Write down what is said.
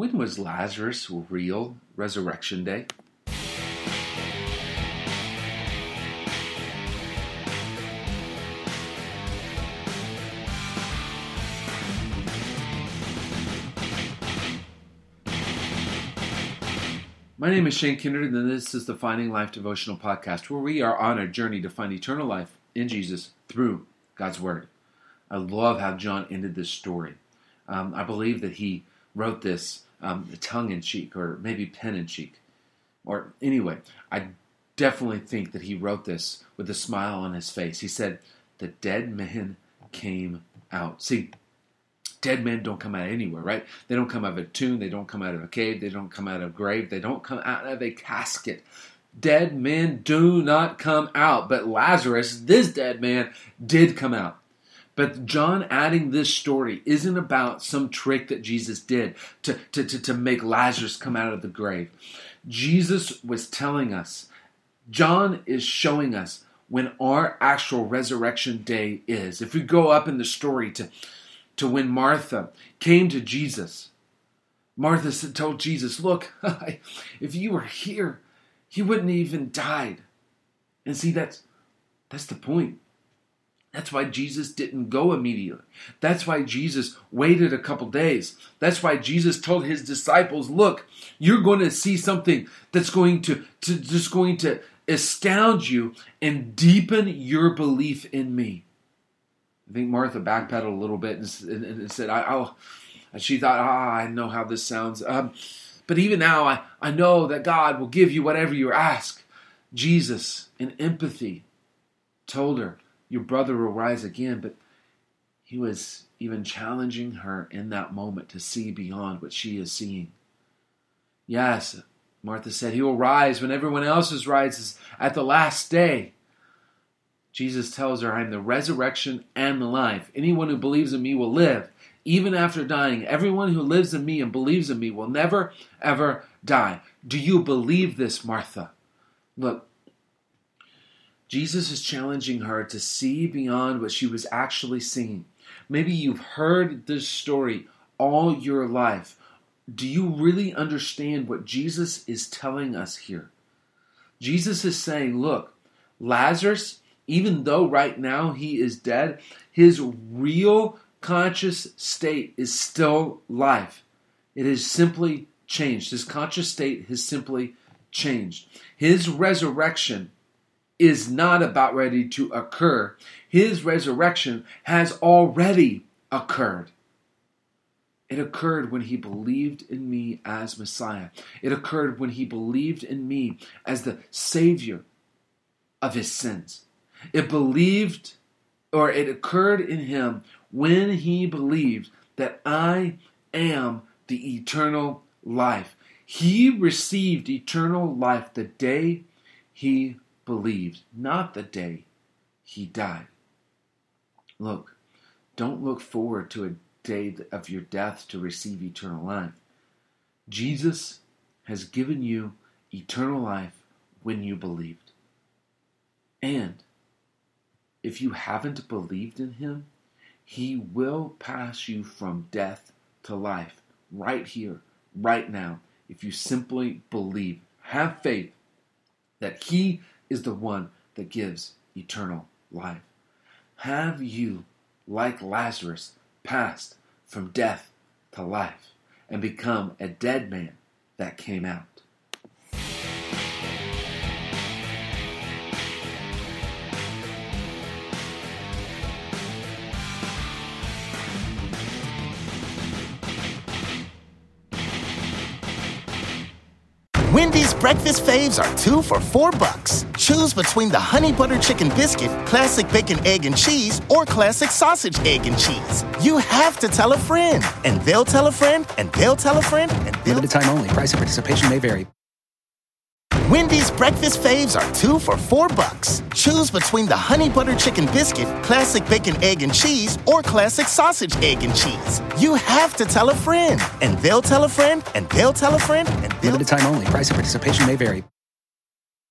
When was Lazarus' real resurrection day? My name is Shane Kindred, and this is the Finding Life Devotional Podcast, where we are on a journey to find eternal life in Jesus through God's Word. I love how John ended this story. Um, I believe that he wrote this um, tongue in cheek, or maybe pen in cheek. Or anyway, I definitely think that he wrote this with a smile on his face. He said, The dead man came out. See, dead men don't come out anywhere, right? They don't come out of a tomb, they don't come out of a cave, they don't come out of a grave, they don't come out of a casket. Dead men do not come out, but Lazarus, this dead man, did come out. But John adding this story isn't about some trick that Jesus did to, to, to, to make Lazarus come out of the grave. Jesus was telling us, John is showing us when our actual resurrection day is. If we go up in the story to to when Martha came to Jesus. Martha said told Jesus, Look, if you were here, he wouldn't even died. And see, that's that's the point. That's why Jesus didn't go immediately. That's why Jesus waited a couple days. That's why Jesus told his disciples, look, you're going to see something that's going to, to just going to astound you and deepen your belief in me. I think Martha backpedaled a little bit and, and, and said, I, will she thought, ah, I know how this sounds. Um, but even now, I, I know that God will give you whatever you ask. Jesus, in empathy, told her, Your brother will rise again. But he was even challenging her in that moment to see beyond what she is seeing. Yes, Martha said, He will rise when everyone else rises at the last day. Jesus tells her, I am the resurrection and the life. Anyone who believes in me will live, even after dying. Everyone who lives in me and believes in me will never, ever die. Do you believe this, Martha? Look, Jesus is challenging her to see beyond what she was actually seeing. Maybe you've heard this story all your life. Do you really understand what Jesus is telling us here? Jesus is saying, Look, Lazarus even though right now he is dead, his real conscious state is still life. It has simply changed. His conscious state has simply changed. His resurrection is not about ready to occur. His resurrection has already occurred. It occurred when he believed in me as Messiah. It occurred when he believed in me as the Savior of his sins. It believed, or it occurred in him when he believed that I am the eternal life. He received eternal life the day he believed, not the day he died. Look, don't look forward to a day of your death to receive eternal life. Jesus has given you eternal life when you believed. And if you haven't believed in him, he will pass you from death to life right here, right now, if you simply believe. Have faith that he is the one that gives eternal life. Have you, like Lazarus, passed from death to life and become a dead man that came out? Wendy's breakfast faves are two for four bucks. Choose between the honey butter chicken biscuit, classic bacon, egg, and cheese, or classic sausage, egg, and cheese. You have to tell a friend, and they'll tell a friend, and they'll tell a friend, and they'll. Limited time only. Price and participation may vary. Wendy's breakfast faves are two for four bucks. Choose between the honey butter chicken biscuit, classic bacon, egg, and cheese, or classic sausage, egg, and cheese. You have to tell a friend, and they'll tell a friend, and they'll tell a friend, and they'll. Limited time only. Price and participation may vary.